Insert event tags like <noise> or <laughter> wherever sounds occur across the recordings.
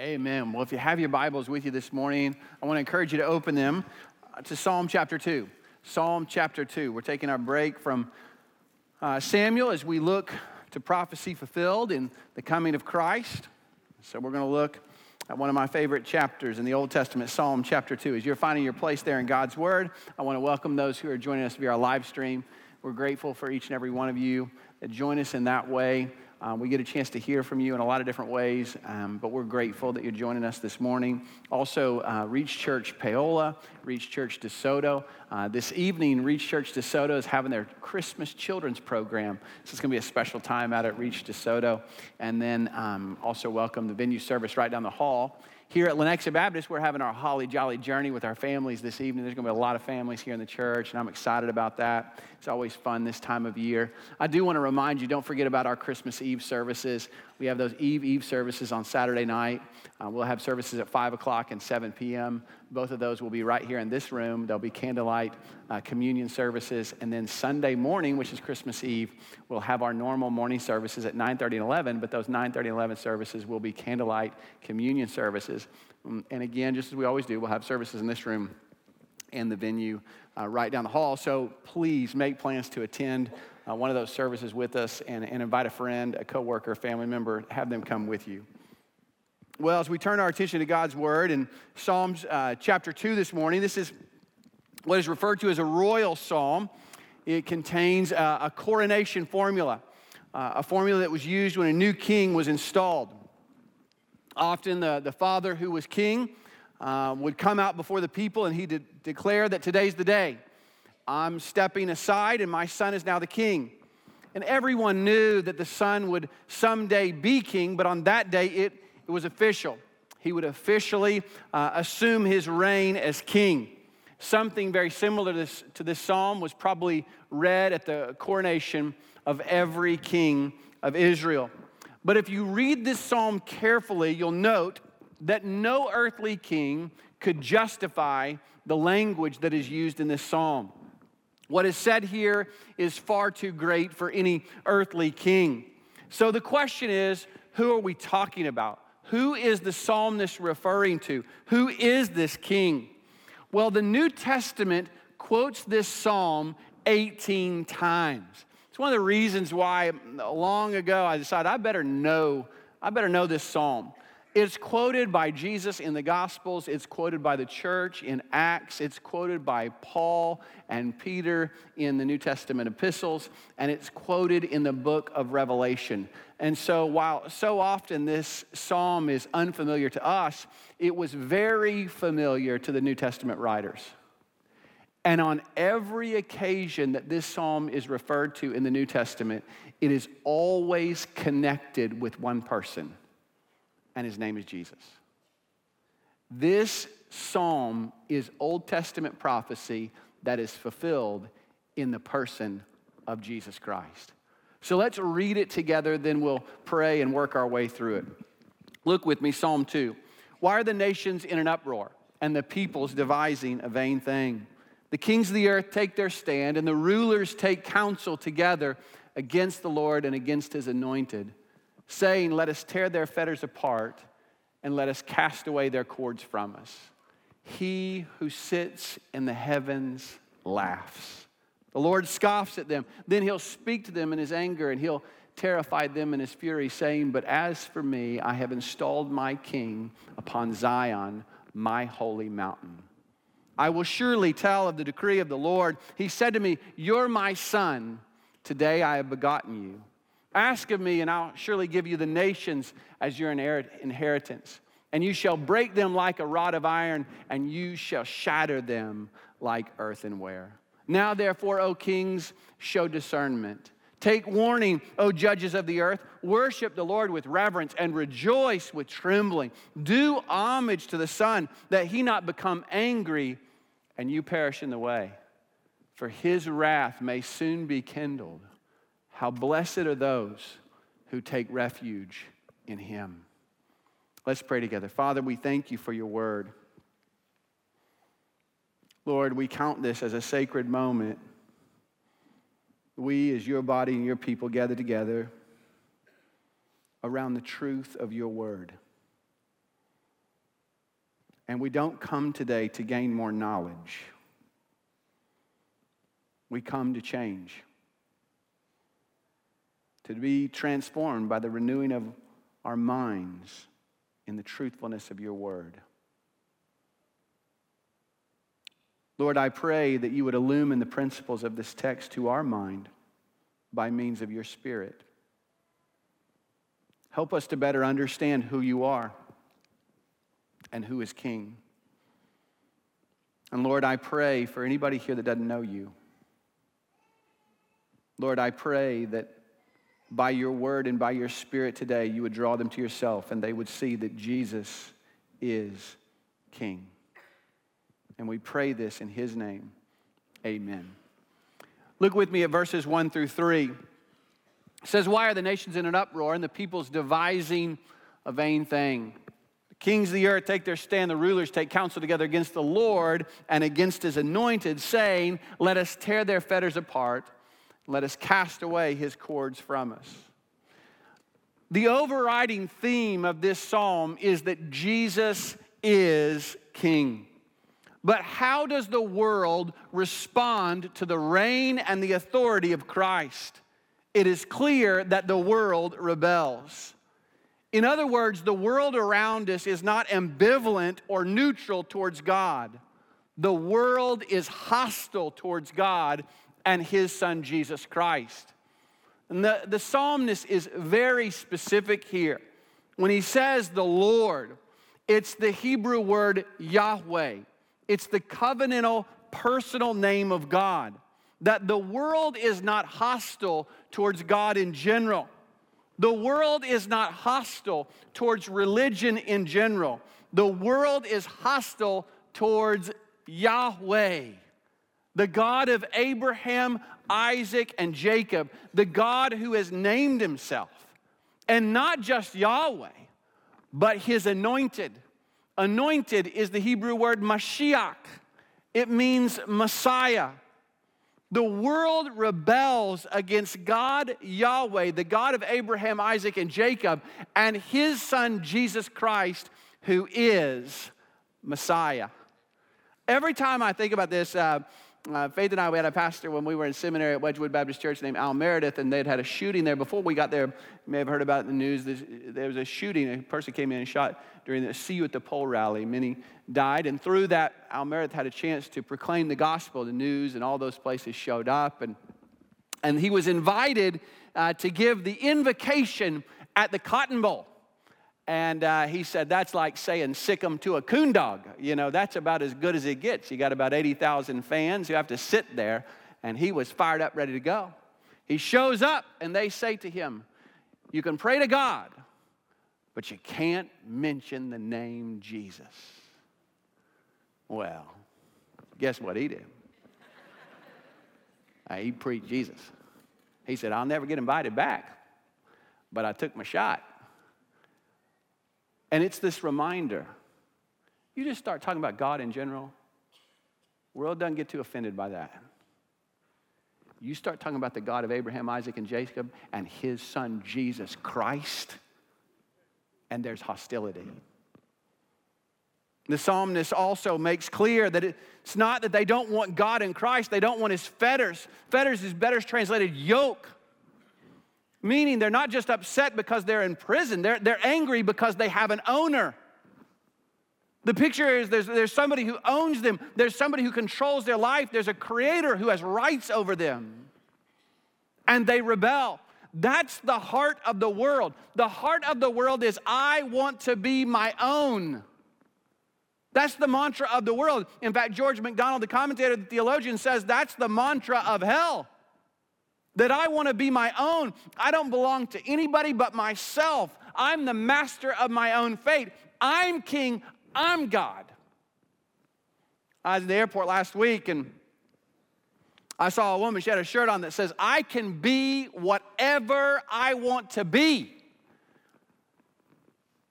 Amen. Well, if you have your Bibles with you this morning, I want to encourage you to open them to Psalm chapter 2. Psalm chapter 2. We're taking our break from uh, Samuel as we look to prophecy fulfilled in the coming of Christ. So we're going to look at one of my favorite chapters in the Old Testament, Psalm chapter 2. As you're finding your place there in God's Word, I want to welcome those who are joining us via our live stream. We're grateful for each and every one of you that join us in that way. Um, we get a chance to hear from you in a lot of different ways, um, but we're grateful that you're joining us this morning. Also, uh, Reach Church Paola, Reach Church DeSoto. Uh, this evening, Reach Church DeSoto is having their Christmas children's program. So it's going to be a special time out at Reach DeSoto. And then um, also welcome the venue service right down the hall. Here at Lenexa Baptist, we're having our Holly Jolly journey with our families this evening. There's going to be a lot of families here in the church, and I'm excited about that. It's always fun this time of year. I do want to remind you don't forget about our Christmas Eve services. We have those Eve Eve services on Saturday night. Uh, we'll have services at 5 o'clock and 7 p.m. Both of those will be right here in this room. There'll be candlelight uh, communion services. And then Sunday morning, which is Christmas Eve, we'll have our normal morning services at 9.30 and 11. But those 9.30 and 11 services will be candlelight communion services. Um, and again, just as we always do, we'll have services in this room and the venue uh, right down the hall. So please make plans to attend uh, one of those services with us and, and invite a friend, a coworker, a family member, have them come with you. Well, as we turn our attention to God's Word in Psalms uh, chapter 2 this morning, this is what is referred to as a royal psalm. It contains a, a coronation formula, uh, a formula that was used when a new king was installed. Often, the, the father who was king uh, would come out before the people and he de- declare that today's the day. I'm stepping aside, and my son is now the king. And everyone knew that the son would someday be king, but on that day it, it was official. He would officially uh, assume his reign as king. Something very similar to this, to this psalm was probably read at the coronation of every king of Israel. But if you read this psalm carefully, you'll note that no earthly king could justify the language that is used in this psalm. What is said here is far too great for any earthly king. So the question is who are we talking about? Who is the psalmist referring to? Who is this king? Well, the New Testament quotes this psalm 18 times. It's one of the reasons why long ago I decided I better know, I better know this psalm. It's quoted by Jesus in the Gospels, it's quoted by the church in Acts, it's quoted by Paul and Peter in the New Testament epistles, and it's quoted in the book of Revelation. And so, while so often this psalm is unfamiliar to us, it was very familiar to the New Testament writers. And on every occasion that this psalm is referred to in the New Testament, it is always connected with one person and his name is Jesus. This psalm is Old Testament prophecy that is fulfilled in the person of Jesus Christ. So let's read it together, then we'll pray and work our way through it. Look with me, Psalm 2. Why are the nations in an uproar and the peoples devising a vain thing? The kings of the earth take their stand, and the rulers take counsel together against the Lord and against his anointed saying, Let us tear their fetters apart and let us cast away their cords from us. He who sits in the heavens laughs. The Lord scoffs at them. Then he'll speak to them in his anger and he'll terrify them in his fury, saying, But as for me, I have installed my king upon Zion, my holy mountain. I will surely tell of the decree of the Lord. He said to me, You're my son. Today I have begotten you. Ask of me, and I'll surely give you the nations as your inheritance. And you shall break them like a rod of iron, and you shall shatter them like earthenware. Now, therefore, O kings, show discernment. Take warning, O judges of the earth. Worship the Lord with reverence and rejoice with trembling. Do homage to the Son, that he not become angry and you perish in the way. For his wrath may soon be kindled. How blessed are those who take refuge in him. Let's pray together. Father, we thank you for your word. Lord, we count this as a sacred moment. We, as your body and your people, gather together around the truth of your word. And we don't come today to gain more knowledge. We come to change, to be transformed by the renewing of our minds in the truthfulness of your word. Lord, I pray that you would illumine the principles of this text to our mind by means of your Spirit. Help us to better understand who you are and who is King. And Lord, I pray for anybody here that doesn't know you. Lord, I pray that by your word and by your spirit today, you would draw them to yourself and they would see that Jesus is King. And we pray this in his name. Amen. Look with me at verses 1 through 3. It says, Why are the nations in an uproar and the peoples devising a vain thing? The kings of the earth take their stand, the rulers take counsel together against the Lord and against his anointed, saying, Let us tear their fetters apart let us cast away his cords from us. The overriding theme of this psalm is that Jesus is king. But how does the world respond to the reign and the authority of Christ? It is clear that the world rebels. In other words, the world around us is not ambivalent or neutral towards God. The world is hostile towards God and his son Jesus Christ. And the, the psalmist is very specific here. When he says the Lord, it's the Hebrew word Yahweh, it's the covenantal personal name of God. That the world is not hostile towards God in general. The world is not hostile towards religion in general. The world is hostile towards Yahweh the God of Abraham, Isaac, and Jacob, the God who has named himself, and not just Yahweh, but his anointed. Anointed is the Hebrew word Mashiach, it means Messiah. The world rebels against God, Yahweh, the God of Abraham, Isaac, and Jacob, and his son, Jesus Christ, who is Messiah. Every time I think about this, uh, uh, Faith and I, we had a pastor when we were in seminary at Wedgwood Baptist Church named Al Meredith, and they'd had a shooting there. Before we got there, you may have heard about it in the news. There was a shooting. A person came in and shot during the See You at the Pole rally. Many died, and through that, Al Meredith had a chance to proclaim the gospel. The news and all those places showed up, and, and he was invited uh, to give the invocation at the Cotton Bowl. And uh, he said, that's like saying sick 'em to a coon dog. You know, that's about as good as it gets. You got about 80,000 fans who have to sit there. And he was fired up, ready to go. He shows up, and they say to him, You can pray to God, but you can't mention the name Jesus. Well, guess what he did? <laughs> he preached Jesus. He said, I'll never get invited back, but I took my shot. And it's this reminder. You just start talking about God in general, world doesn't get too offended by that. You start talking about the God of Abraham, Isaac, and Jacob and his son Jesus Christ, and there's hostility. The psalmist also makes clear that it's not that they don't want God in Christ, they don't want his fetters. Fetters is better translated yoke. Meaning they're not just upset because they're in prison, they're, they're angry because they have an owner. The picture is there's, there's somebody who owns them, there's somebody who controls their life, there's a creator who has rights over them. And they rebel. That's the heart of the world. The heart of the world is, I want to be my own. That's the mantra of the world. In fact, George MacDonald, the commentator, the theologian, says that's the mantra of hell that I want to be my own. I don't belong to anybody but myself. I'm the master of my own fate. I'm king. I'm God. I was at the airport last week and I saw a woman, she had a shirt on that says, I can be whatever I want to be.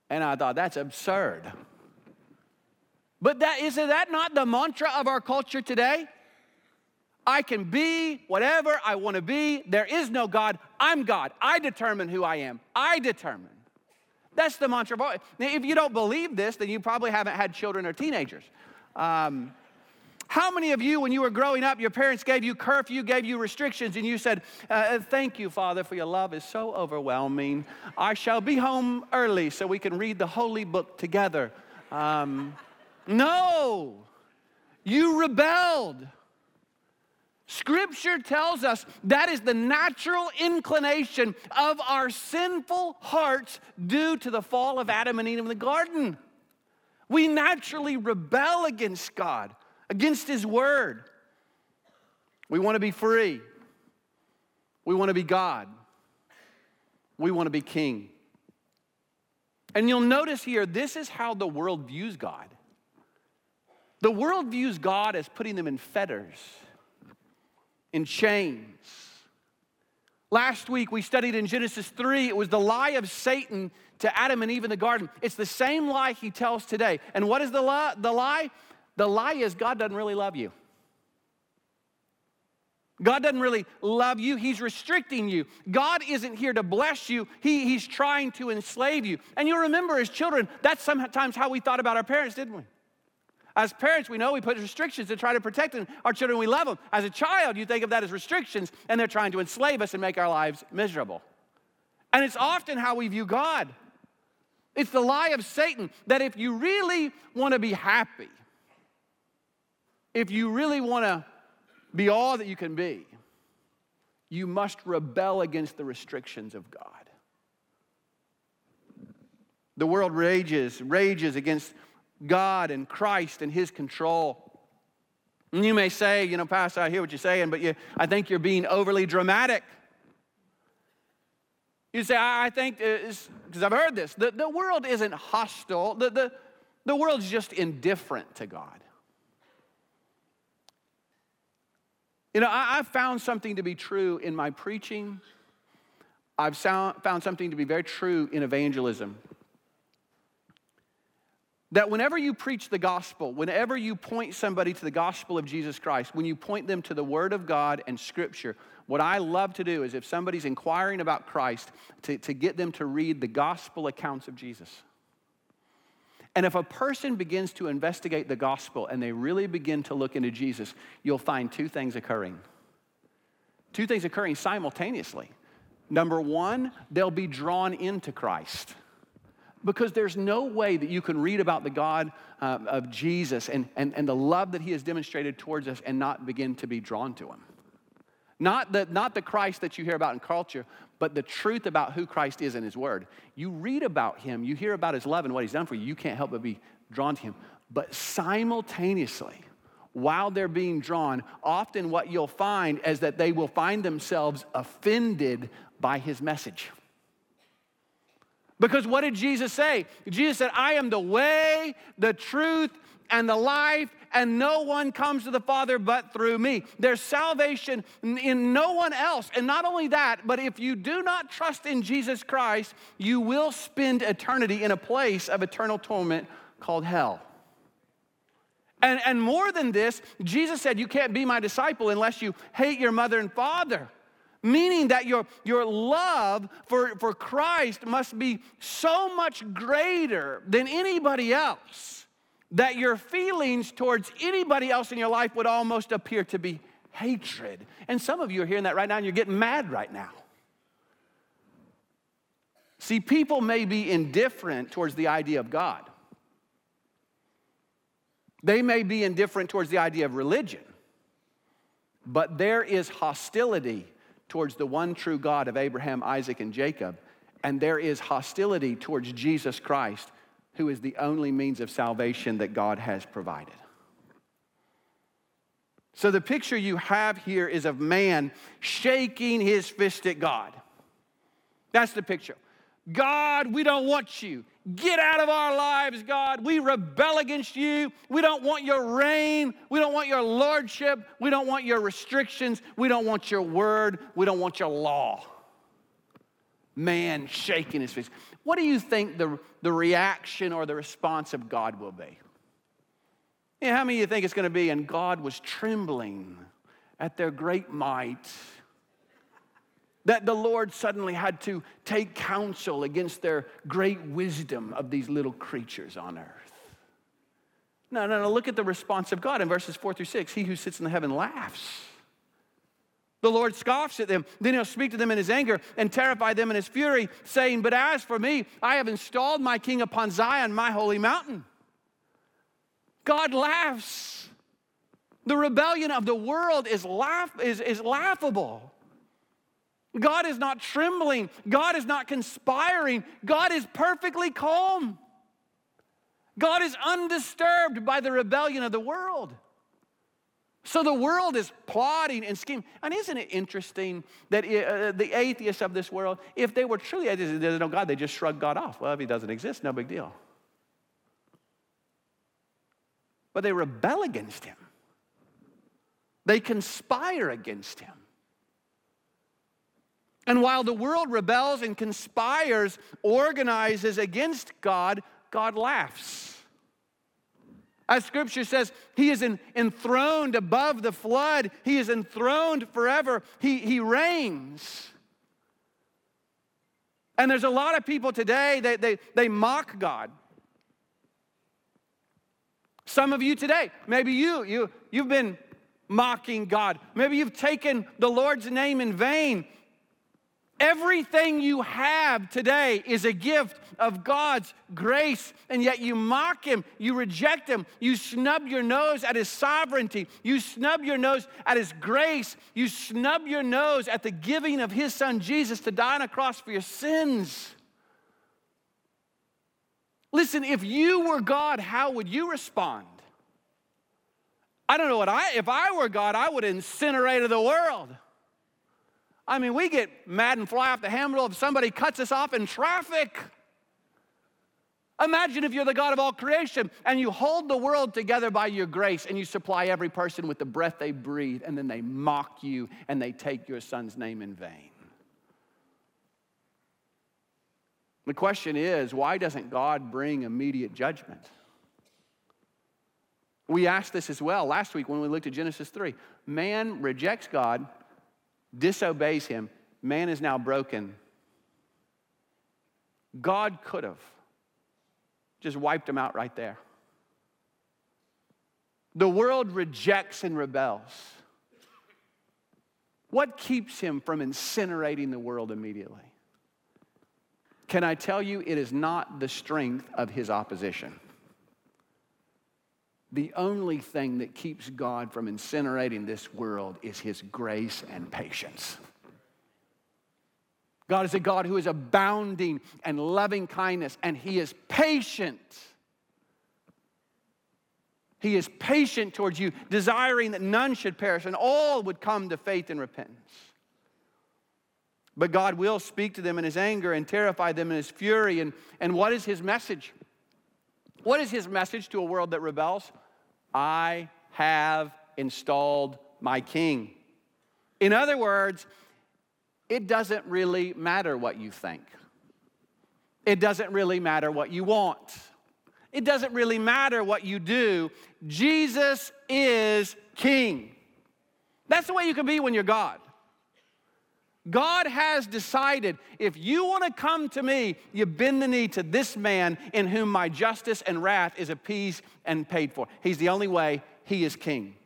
And I thought, that's absurd. But that is that not the mantra of our culture today? I can be whatever I want to be. There is no God. I'm God. I determine who I am. I determine. That's the mantra. Now, if you don't believe this, then you probably haven't had children or teenagers. Um, how many of you, when you were growing up, your parents gave you curfew, gave you restrictions, and you said, uh, uh, Thank you, Father, for your love is so overwhelming. I shall be home early so we can read the holy book together. Um, no, you rebelled. Scripture tells us that is the natural inclination of our sinful hearts due to the fall of Adam and Eve in the garden. We naturally rebel against God, against His Word. We want to be free. We want to be God. We want to be King. And you'll notice here, this is how the world views God. The world views God as putting them in fetters in chains. Last week we studied in Genesis 3, it was the lie of Satan to Adam and Eve in the garden. It's the same lie he tells today. And what is the lie? The lie, the lie is God doesn't really love you. God doesn't really love you. He's restricting you. God isn't here to bless you. He, he's trying to enslave you. And you remember as children, that's sometimes how we thought about our parents, didn't we? As parents, we know we put restrictions to try to protect our children. We love them. As a child, you think of that as restrictions, and they're trying to enslave us and make our lives miserable. And it's often how we view God. It's the lie of Satan that if you really want to be happy, if you really want to be all that you can be, you must rebel against the restrictions of God. The world rages, rages against God and Christ and His control. And you may say, you know, Pastor, I hear what you're saying, but you, I think you're being overly dramatic. You say, I think, because I've heard this, the, the world isn't hostile, the, the, the world's just indifferent to God. You know, I, have found something to be true in my preaching. I've found something to be very true in evangelism that whenever you preach the gospel, whenever you point somebody to the gospel of Jesus Christ, when you point them to the Word of God and Scripture, what I love to do is if somebody's inquiring about Christ, to, to get them to read the gospel accounts of Jesus. And if a person begins to investigate the gospel and they really begin to look into Jesus, you'll find two things occurring. Two things occurring simultaneously. Number one, they'll be drawn into Christ. Because there's no way that you can read about the God uh, of Jesus and, and, and the love that he has demonstrated towards us and not begin to be drawn to him. Not the, not the Christ that you hear about in culture, but the truth about who Christ is in his word. You read about him, you hear about his love and what he's done for you, you can't help but be drawn to him. But simultaneously, while they're being drawn, often what you'll find is that they will find themselves offended by his message. Because what did Jesus say? Jesus said, I am the way, the truth, and the life, and no one comes to the Father but through me. There's salvation in no one else. And not only that, but if you do not trust in Jesus Christ, you will spend eternity in a place of eternal torment called hell. And, and more than this, Jesus said, You can't be my disciple unless you hate your mother and father meaning that your, your love for, for Christ must be so much greater than anybody else that your feelings towards anybody else in your life would almost appear to be hatred. And some of you are hearing that right now and you're getting mad right now. See, people may be indifferent towards the idea of God. They may be indifferent towards the idea of religion, but there is hostility towards the one true God of Abraham, Isaac, and Jacob, and there is hostility towards Jesus Christ, who is the only means of salvation that God has provided. So, the picture you have here is of man shaking his fist at God. That's the picture. God, we don't want you. Get out of our lives, God. We rebel against you. We don't want your reign. We don't want your lordship. We don't want your restrictions. We don't want your word. We don't want your law. Man shaking his face. What do you think the, the reaction or the response of God will be? Yeah, how many of you think it's going to be? And God was trembling at their great might that the Lord suddenly had to take counsel against their great wisdom of these little creatures on earth. No, no, no. Look at the response of God in verses four through six. He who sits in the heaven laughs. The Lord scoffs at them. Then he'll speak to them in his anger and terrify them in his fury, saying, But as for me, I have installed my king upon Zion, my holy mountain. God laughs. The rebellion of the world is, laugh, is, is laughable. God is not trembling. God is not conspiring. God is perfectly calm. God is undisturbed by the rebellion of the world. So the world is plotting and scheming. And isn't it interesting that uh, the atheists of this world, if they were truly atheists, there's no God, they just shrug God off. Well, if he doesn't exist, no big deal. But they rebel against him, they conspire against him. And while the world rebels and conspires, organizes against God, God laughs. As scripture says, he is enthroned above the flood, he is enthroned forever, he, he reigns. And there's a lot of people today, they, they, they mock God. Some of you today, maybe you, you, you've been mocking God. Maybe you've taken the Lord's name in vain. Everything you have today is a gift of God's grace, and yet you mock Him, you reject Him, you snub your nose at His sovereignty, you snub your nose at His grace, you snub your nose at the giving of His Son Jesus to die on a cross for your sins. Listen, if you were God, how would you respond? I don't know what I, if I were God, I would incinerate the world. I mean, we get mad and fly off the handle if somebody cuts us off in traffic. Imagine if you're the God of all creation and you hold the world together by your grace and you supply every person with the breath they breathe and then they mock you and they take your son's name in vain. The question is why doesn't God bring immediate judgment? We asked this as well last week when we looked at Genesis 3. Man rejects God disobeys him, man is now broken. God could have just wiped him out right there. The world rejects and rebels. What keeps him from incinerating the world immediately? Can I tell you, it is not the strength of his opposition. The only thing that keeps God from incinerating this world is his grace and patience. God is a God who is abounding and loving kindness, and he is patient. He is patient towards you, desiring that none should perish and all would come to faith and repentance. But God will speak to them in his anger and terrify them in his fury. And, and what is his message? What is his message to a world that rebels? I have installed my king. In other words, it doesn't really matter what you think. It doesn't really matter what you want. It doesn't really matter what you do. Jesus is king. That's the way you can be when you're God. God has decided if you want to come to me, you bend the knee to this man in whom my justice and wrath is appeased and paid for. He's the only way, he is king.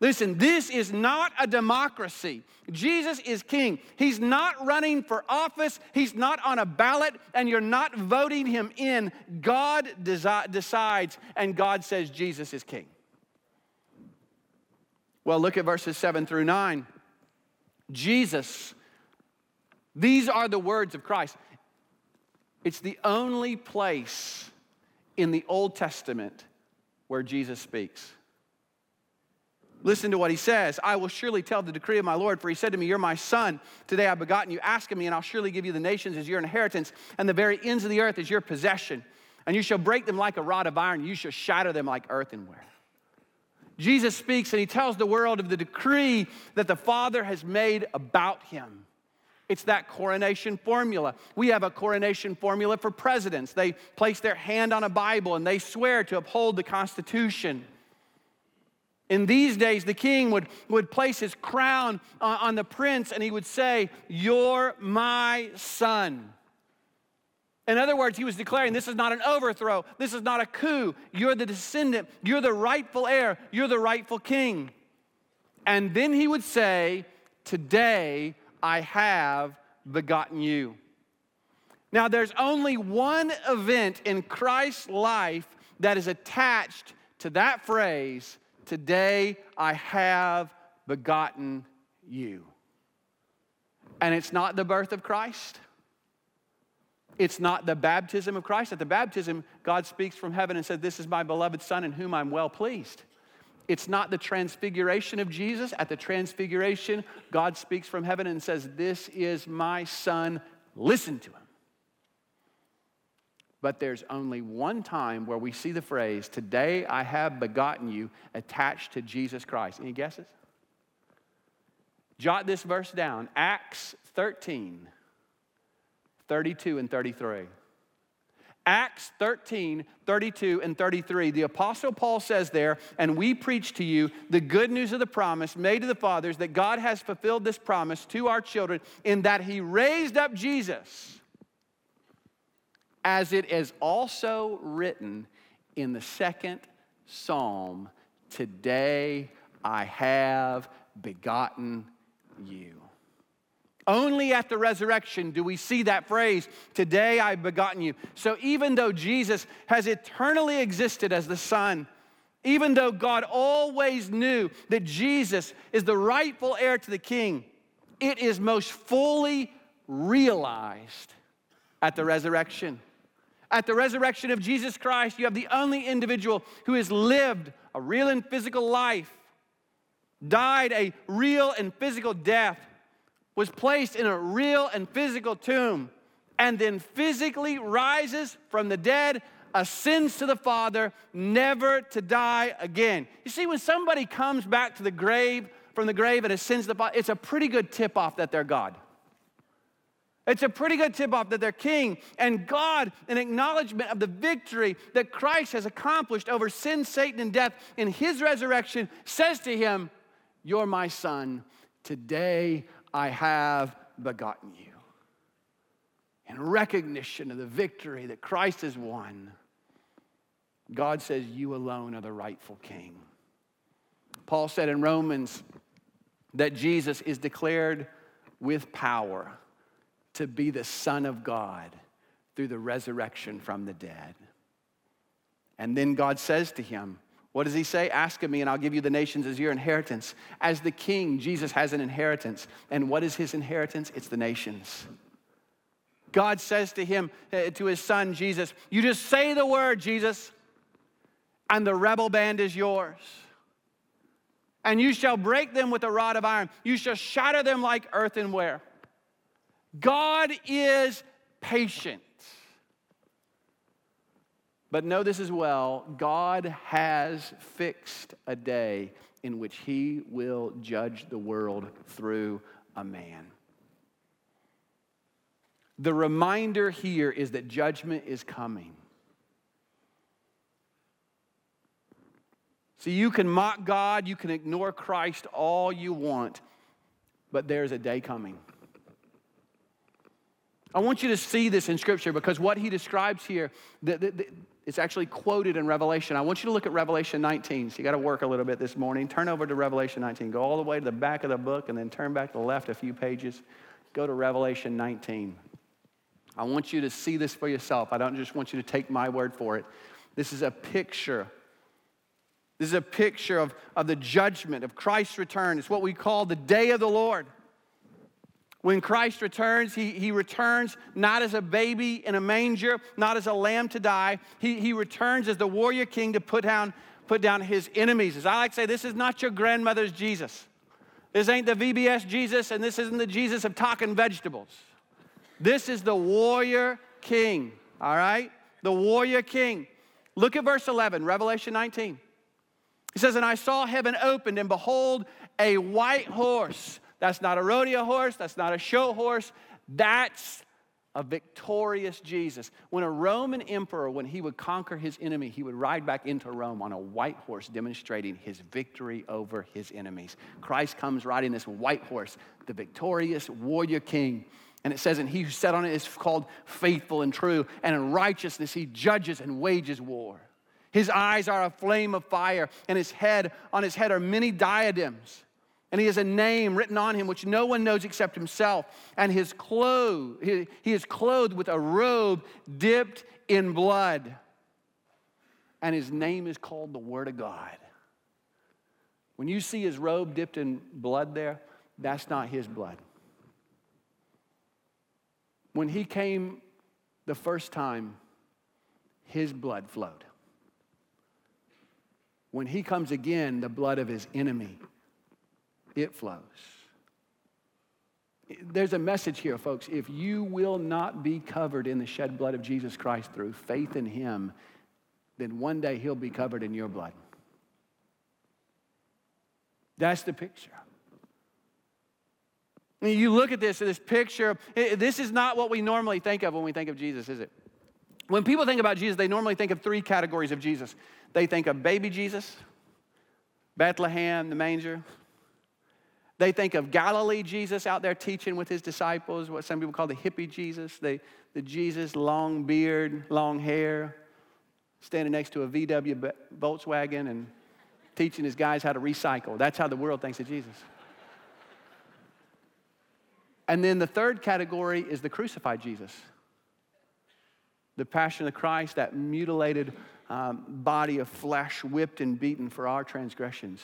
Listen, this is not a democracy. Jesus is king. He's not running for office, he's not on a ballot, and you're not voting him in. God desi- decides, and God says Jesus is king. Well, look at verses 7 through 9. Jesus. These are the words of Christ. It's the only place in the Old Testament where Jesus speaks. Listen to what he says. I will surely tell the decree of my Lord, for he said to me, You're my son. Today I've begotten you. Ask of me, and I'll surely give you the nations as your inheritance, and the very ends of the earth as your possession. And you shall break them like a rod of iron, you shall shatter them like earthenware. Jesus speaks and he tells the world of the decree that the Father has made about him. It's that coronation formula. We have a coronation formula for presidents. They place their hand on a Bible and they swear to uphold the Constitution. In these days, the king would, would place his crown on, on the prince and he would say, You're my son. In other words, he was declaring this is not an overthrow, this is not a coup. You're the descendant, you're the rightful heir, you're the rightful king. And then he would say, Today I have begotten you. Now, there's only one event in Christ's life that is attached to that phrase, Today I have begotten you. And it's not the birth of Christ. It's not the baptism of Christ. At the baptism, God speaks from heaven and says, This is my beloved Son in whom I'm well pleased. It's not the transfiguration of Jesus. At the transfiguration, God speaks from heaven and says, This is my Son, listen to him. But there's only one time where we see the phrase, Today I have begotten you, attached to Jesus Christ. Any guesses? Jot this verse down Acts 13, 32 and 33. Acts 13, 32 and 33, the Apostle Paul says there, and we preach to you the good news of the promise made to the fathers that God has fulfilled this promise to our children in that he raised up Jesus as it is also written in the second psalm Today I have begotten you. Only at the resurrection do we see that phrase, Today I've begotten you. So even though Jesus has eternally existed as the Son, even though God always knew that Jesus is the rightful heir to the king, it is most fully realized at the resurrection. At the resurrection of Jesus Christ, you have the only individual who has lived a real and physical life, died a real and physical death, was placed in a real and physical tomb, and then physically rises from the dead, ascends to the Father, never to die again. You see, when somebody comes back to the grave, from the grave and ascends to the Father, it's a pretty good tip off that they're God. It's a pretty good tip off that they're king. And God, in acknowledgement of the victory that Christ has accomplished over sin, Satan, and death in his resurrection, says to him, You're my son. Today I have begotten you. In recognition of the victory that Christ has won, God says, You alone are the rightful king. Paul said in Romans that Jesus is declared with power to be the Son of God through the resurrection from the dead. And then God says to him, What does he say? Ask of me, and I'll give you the nations as your inheritance. As the king, Jesus has an inheritance. And what is his inheritance? It's the nations. God says to him, uh, to his son Jesus, You just say the word, Jesus, and the rebel band is yours. And you shall break them with a rod of iron. You shall shatter them like earthenware. God is patient. But know this as well God has fixed a day in which he will judge the world through a man. The reminder here is that judgment is coming. See, you can mock God, you can ignore Christ all you want, but there's a day coming. I want you to see this in Scripture because what he describes here, the, the, the, it's actually quoted in Revelation. I want you to look at Revelation 19. So you got to work a little bit this morning. Turn over to Revelation 19. Go all the way to the back of the book and then turn back to the left a few pages. Go to Revelation 19. I want you to see this for yourself. I don't just want you to take my word for it. This is a picture. This is a picture of, of the judgment of Christ's return. It's what we call the day of the Lord. When Christ returns, he, he returns not as a baby in a manger, not as a lamb to die. He, he returns as the warrior king to put down, put down his enemies. As I like to say, this is not your grandmother's Jesus. This ain't the VBS Jesus, and this isn't the Jesus of talking vegetables. This is the warrior king, all right? The warrior king. Look at verse 11, Revelation 19. He says, And I saw heaven opened, and behold, a white horse that's not a rodeo horse, that's not a show horse, that's a victorious Jesus. When a Roman emperor, when he would conquer his enemy, he would ride back into Rome on a white horse, demonstrating his victory over his enemies. Christ comes riding this white horse, the victorious warrior king. And it says, and he who sat on it is called faithful and true, and in righteousness he judges and wages war. His eyes are a flame of fire, and his head, on his head are many diadems. And he has a name written on him which no one knows except himself. And his clothes, he, he is clothed with a robe dipped in blood. And his name is called the Word of God. When you see his robe dipped in blood there, that's not his blood. When he came the first time, his blood flowed. When he comes again, the blood of his enemy it flows. There's a message here, folks. If you will not be covered in the shed blood of Jesus Christ through faith in Him, then one day He'll be covered in your blood. That's the picture. you look at this, this picture, this is not what we normally think of when we think of Jesus, is it? When people think about Jesus, they normally think of three categories of Jesus. They think of baby Jesus, Bethlehem, the manger, they think of Galilee Jesus out there teaching with his disciples, what some people call the hippie Jesus, the, the Jesus, long beard, long hair, standing next to a VW Volkswagen and teaching his guys how to recycle. That's how the world thinks of Jesus. And then the third category is the crucified Jesus. The passion of Christ, that mutilated um, body of flesh, whipped and beaten for our transgressions.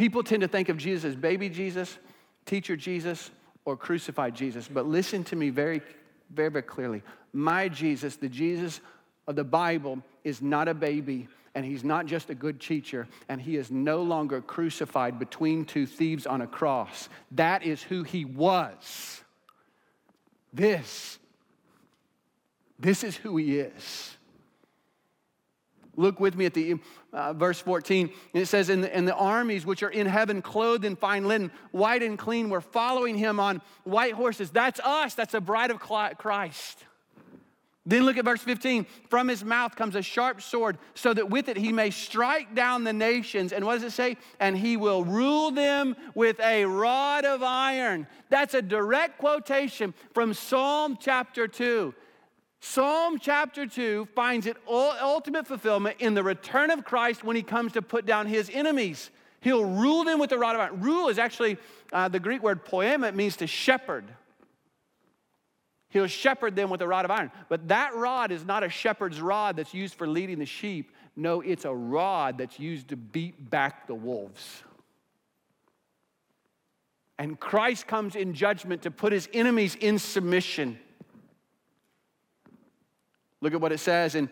People tend to think of Jesus as baby Jesus, teacher Jesus, or crucified Jesus. But listen to me very, very, very clearly. My Jesus, the Jesus of the Bible, is not a baby, and he's not just a good teacher, and he is no longer crucified between two thieves on a cross. That is who he was. This, this is who he is. Look with me at the uh, verse 14. And it says, and the, and the armies which are in heaven, clothed in fine linen, white and clean, were following him on white horses. That's us. That's the bride of Christ. Then look at verse 15. From his mouth comes a sharp sword, so that with it he may strike down the nations. And what does it say? And he will rule them with a rod of iron. That's a direct quotation from Psalm chapter 2. Psalm chapter 2 finds its ultimate fulfillment in the return of Christ when he comes to put down his enemies. He'll rule them with the rod of iron. Rule is actually uh, the Greek word poema, it means to shepherd. He'll shepherd them with a rod of iron. But that rod is not a shepherd's rod that's used for leading the sheep. No, it's a rod that's used to beat back the wolves. And Christ comes in judgment to put his enemies in submission. Look at what it says in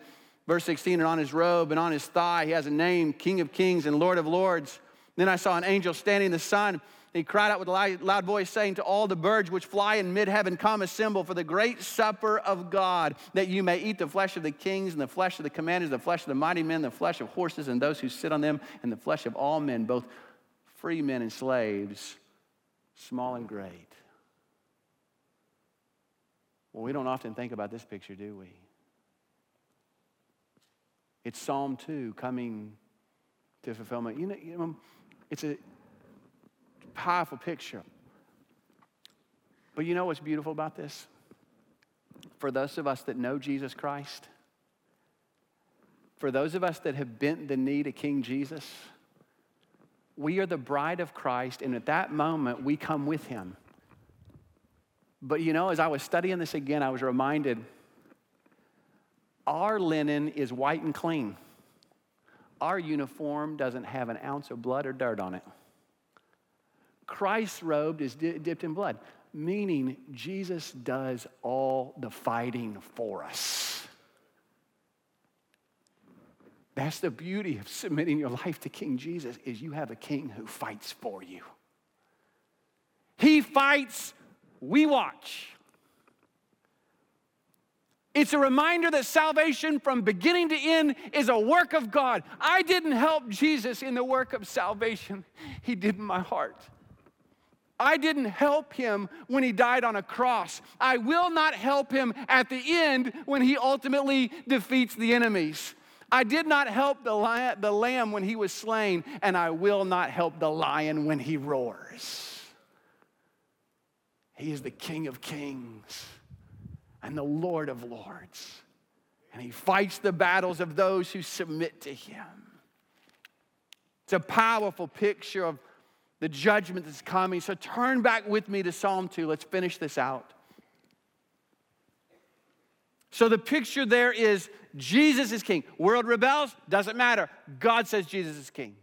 verse 16 and on his robe and on his thigh, he has a name King of Kings and Lord of Lords. Then I saw an angel standing in the sun. He cried out with a loud voice, saying to all the birds which fly in mid heaven, Come assemble for the great supper of God, that you may eat the flesh of the kings, and the flesh of the commanders, the flesh of the mighty men, the flesh of horses and those who sit on them, and the flesh of all men, both free men and slaves, small and great. Well, we don't often think about this picture, do we? It's Psalm 2 coming to fulfillment. You know, you know, it's a powerful picture. But you know what's beautiful about this? For those of us that know Jesus Christ, for those of us that have bent the knee to King Jesus, we are the bride of Christ, and at that moment, we come with him. But you know, as I was studying this again, I was reminded our linen is white and clean. Our uniform doesn't have an ounce of blood or dirt on it. Christ's robe is di- dipped in blood, meaning Jesus does all the fighting for us. That's the beauty of submitting your life to King Jesus is you have a king who fights for you. He fights, we watch. It's a reminder that salvation from beginning to end is a work of God. I didn't help Jesus in the work of salvation, He did in my heart. I didn't help him when he died on a cross. I will not help him at the end when he ultimately defeats the enemies. I did not help the, lion, the lamb when he was slain, and I will not help the lion when he roars. He is the King of kings and the Lord of lords, and he fights the battles of those who submit to him. It's a powerful picture of the judgment that's coming. So turn back with me to Psalm 2. Let's finish this out. So the picture there is Jesus is king. World rebels, doesn't matter. God says Jesus is king.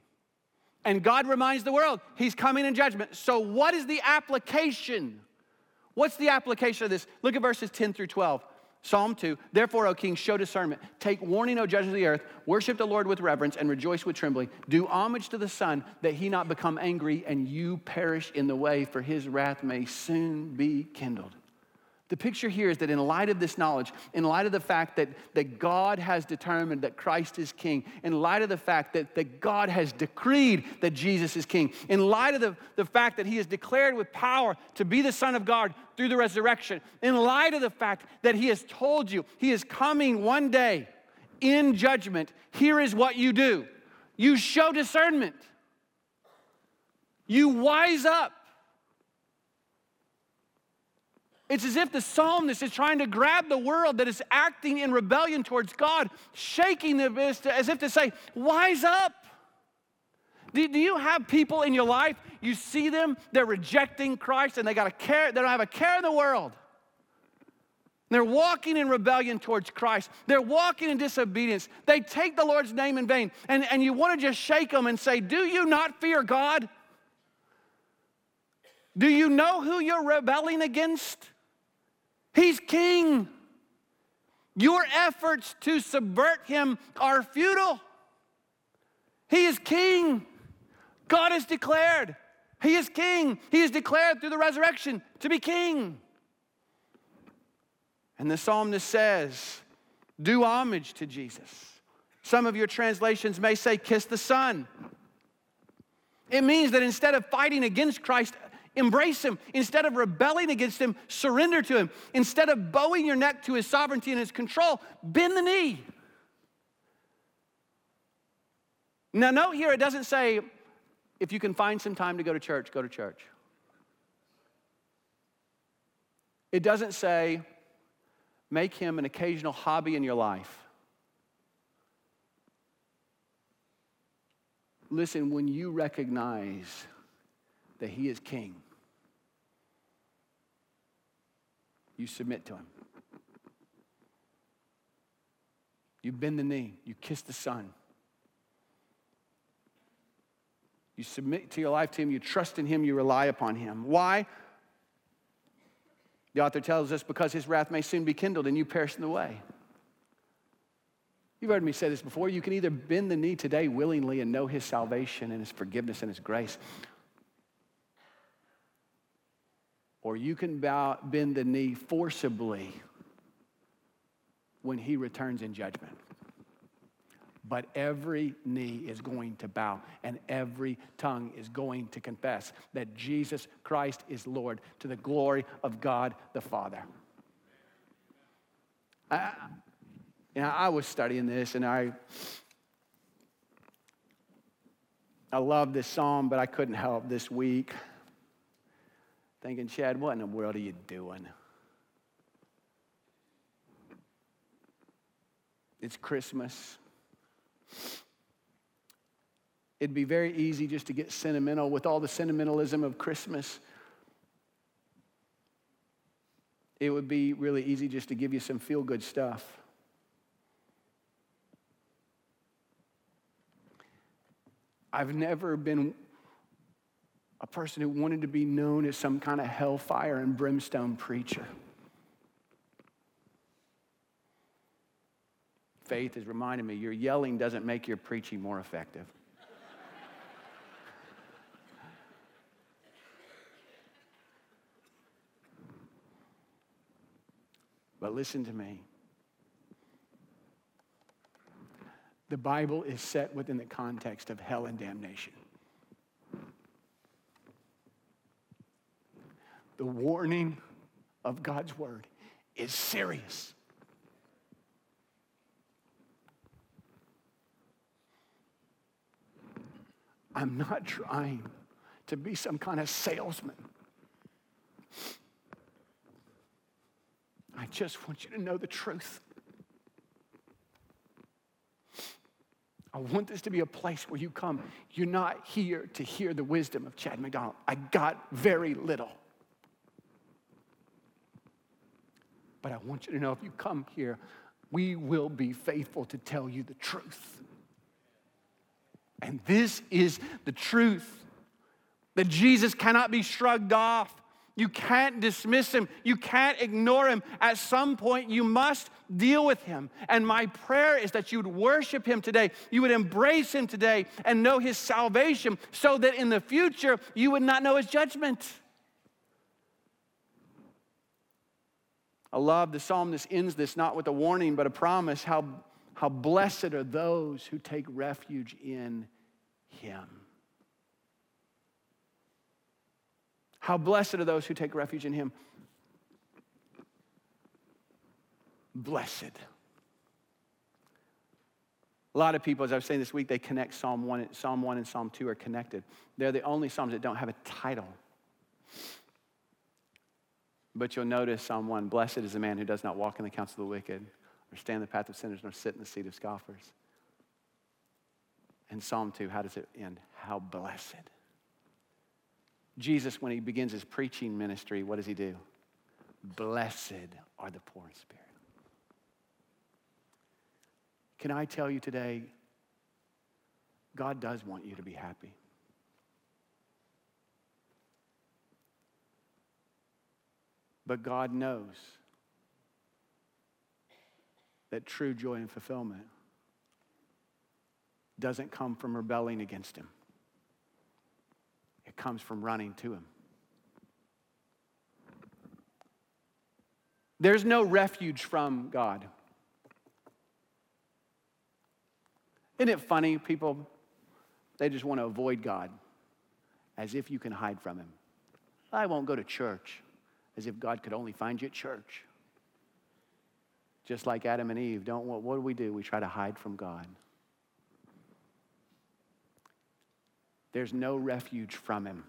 And God reminds the world he's coming in judgment. So, what is the application? What's the application of this? Look at verses 10 through 12. Psalm 2 Therefore, O king, show discernment. Take warning, O judges of the earth. Worship the Lord with reverence and rejoice with trembling. Do homage to the Son, that he not become angry and you perish in the way, for his wrath may soon be kindled. The picture here is that in light of this knowledge, in light of the fact that, that God has determined that Christ is king, in light of the fact that, that God has decreed that Jesus is king, in light of the, the fact that he is declared with power to be the Son of God through the resurrection, in light of the fact that he has told you he is coming one day in judgment, here is what you do you show discernment, you wise up. It's as if the psalmist is trying to grab the world that is acting in rebellion towards God, shaking the vista as if to say, Wise up. Do, do you have people in your life, you see them, they're rejecting Christ and they got a care, they don't have a care in the world. They're walking in rebellion towards Christ. They're walking in disobedience. They take the Lord's name in vain. And, and you want to just shake them and say, Do you not fear God? Do you know who you're rebelling against? He's king. Your efforts to subvert him are futile. He is king. God has declared. He is king. He is declared through the resurrection to be king. And the psalmist says, Do homage to Jesus. Some of your translations may say, Kiss the Son. It means that instead of fighting against Christ embrace him. Instead of rebelling against him, surrender to him. Instead of bowing your neck to his sovereignty and his control, bend the knee. Now, note here, it doesn't say if you can find some time to go to church, go to church. It doesn't say make him an occasional hobby in your life. Listen, when you recognize that he is king, you submit to him. You bend the knee, you kiss the son. You submit to your life to him, you trust in him, you rely upon him. Why? The author tells us because his wrath may soon be kindled and you perish in the way. You've heard me say this before. You can either bend the knee today willingly and know his salvation and his forgiveness and his grace, or you can bow, bend the knee forcibly when he returns in judgment. But every knee is going to bow and every tongue is going to confess that Jesus Christ is Lord to the glory of God the Father. I, you know, I was studying this and I, I love this psalm, but I couldn't help this week thinking, Chad, what in the world are you doing? It's Christmas. It'd be very easy just to get sentimental with all the sentimentalism of Christmas. It would be really easy just to give you some feel good stuff. I've never been a person who wanted to be known as some kind of hellfire and brimstone preacher. Faith is reminding me your yelling doesn't make your preaching more effective. but listen to me. The Bible is set within the context of hell and damnation. The warning of God's word is serious. I'm not trying to be some kind of salesman. I just want you to know the truth. I want this to be a place where you come. You're not here to hear the wisdom of Chad McDonald. I got very little. But I want you to know if you come here, we will be faithful to tell you the truth. And this is the truth that Jesus cannot be shrugged off. You can't dismiss him. You can't ignore him. At some point, you must deal with him. And my prayer is that you would worship him today. You would embrace him today and know his salvation so that in the future, you would not know his judgment. I love the psalm. This ends this not with a warning, but a promise. How, how blessed are those who take refuge in him. How blessed are those who take refuge in him. Blessed. A lot of people, as I was saying this week, they connect Psalm 1, Psalm 1 and Psalm 2 are connected. They're the only Psalms that don't have a title. But you'll notice Psalm 1 Blessed is the man who does not walk in the counsel of the wicked, or stand in the path of sinners, nor sit in the seat of scoffers. And Psalm 2, how does it end? How blessed Jesus, when he begins his preaching ministry, what does he do? Blessed are the poor in spirit. Can I tell you today, God does want you to be happy. But God knows that true joy and fulfillment doesn't come from rebelling against Him it comes from running to Him. There's no refuge from God. Isn't it funny? People, they just want to avoid God as if you can hide from Him. I won't go to church as if God could only find you at church. Just like Adam and Eve, don't what, what do we do? We try to hide from God. There's no refuge from him.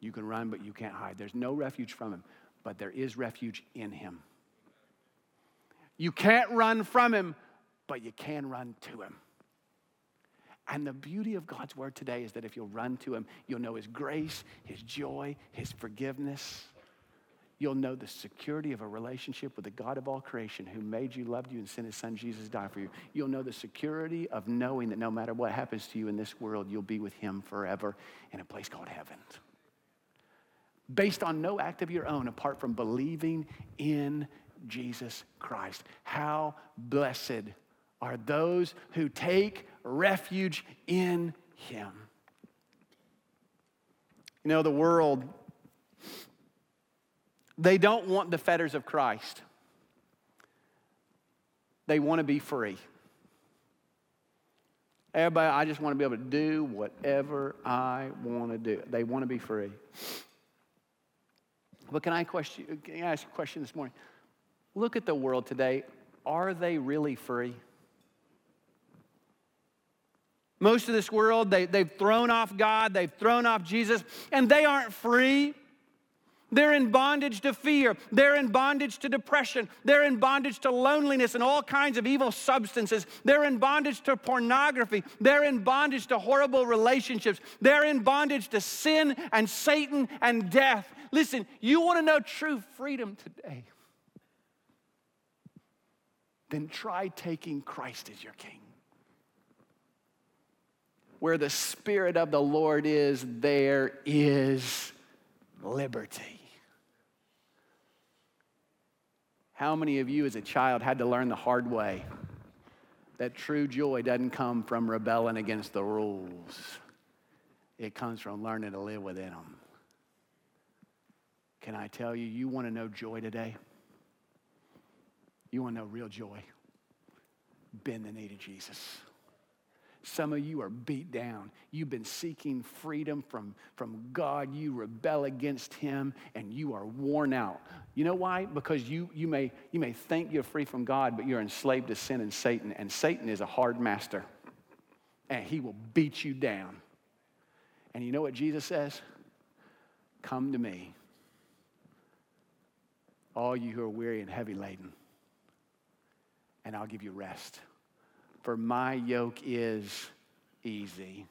You can run, but you can't hide. There's no refuge from him, but there is refuge in him. You can't run from him, but you can run to him. And the beauty of God's word today is that if you'll run to him, you'll know his grace, his joy, his forgiveness. You'll know the security of a relationship with the God of all creation who made you, loved you, and sent his son Jesus to die for you. You'll know the security of knowing that no matter what happens to you in this world, you'll be with him forever in a place called heaven. Based on no act of your own apart from believing in Jesus Christ. How blessed are those who take refuge in him. You know, the world they don't want the fetters of Christ, they want to be free. Everybody, I just want to be able to do whatever I want to do. They want to be free. But can I, question, can I ask a question this morning? Look at the world today. Are they really free? Most of this world, they, they've thrown off God, they've thrown off Jesus, and they aren't free. They're in bondage to fear. They're in bondage to depression. They're in bondage to loneliness and all kinds of evil substances. They're in bondage to pornography. They're in bondage to horrible relationships. They're in bondage to sin and Satan and death. Listen, you want to know true freedom today? Then try taking Christ as your king. Where the Spirit of the Lord is, there is liberty. How many of you as a child had to learn the hard way that true joy doesn't come from rebelling against the rules? It comes from learning to live within them. Can I tell you, you want to know joy today? You want to know real joy? Bend the knee to Jesus. Some of you are beat down. You've been seeking freedom from, from God. You rebel against Him and you are worn out. You know why? Because you, you, may, you may think you're free from God, but you're enslaved to sin and Satan. And Satan is a hard master, and he will beat you down. And you know what Jesus says? Come to me, all you who are weary and heavy laden, and I'll give you rest. For my yoke is easy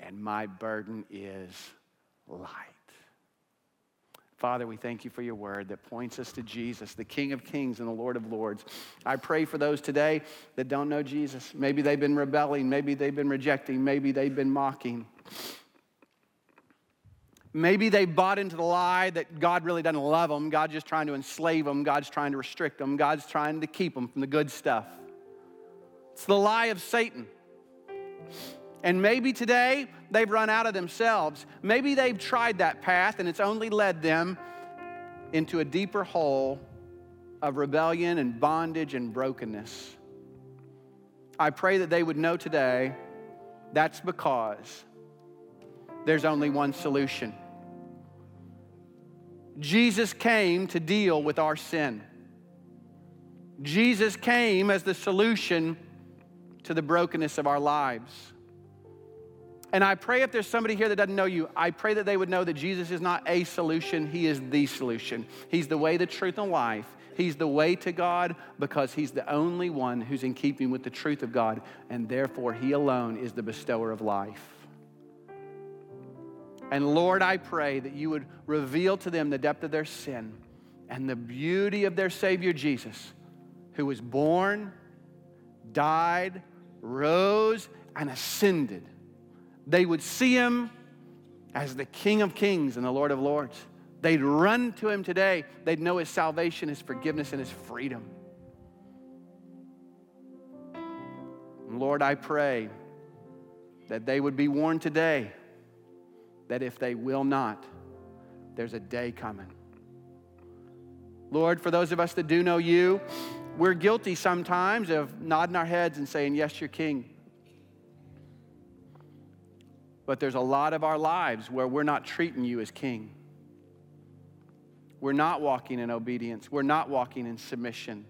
and my burden is light. Father, we thank you for your word that points us to Jesus, the King of Kings and the Lord of Lords. I pray for those today that don't know Jesus. Maybe they've been rebelling, maybe they've been rejecting, maybe they've been mocking. Maybe they bought into the lie that God really doesn't love them. God's just trying to enslave them. God's trying to restrict them. God's trying to keep them from the good stuff. It's the lie of Satan. And maybe today they've run out of themselves. Maybe they've tried that path and it's only led them into a deeper hole of rebellion and bondage and brokenness. I pray that they would know today that's because there's only one solution. Jesus came to deal with our sin. Jesus came as the solution to the brokenness of our lives. And I pray if there's somebody here that doesn't know you, I pray that they would know that Jesus is not a solution, He is the solution. He's the way, the truth, and life. He's the way to God because He's the only one who's in keeping with the truth of God, and therefore He alone is the bestower of life. And Lord, I pray that you would reveal to them the depth of their sin and the beauty of their Savior Jesus, who was born, died, rose, and ascended, they would see him as the King of Kings and the Lord of Lords. They'd run to him today. They'd know his salvation, his forgiveness, and his freedom. Lord, I pray that they would be warned today that if they will not, there's a day coming. Lord, for those of us that do know you, we're guilty sometimes of nodding our heads and saying, Yes, you're king. But there's a lot of our lives where we're not treating you as king. We're not walking in obedience. We're not walking in submission.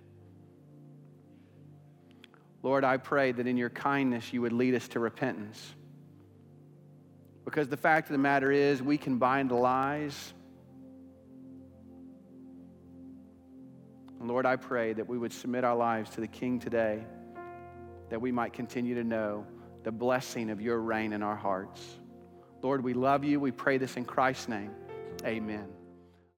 Lord, I pray that in your kindness you would lead us to repentance. Because the fact of the matter is, we can bind the lies Lord, I pray that we would submit our lives to the King today, that we might continue to know the blessing of your reign in our hearts. Lord, we love you. We pray this in Christ's name. Amen.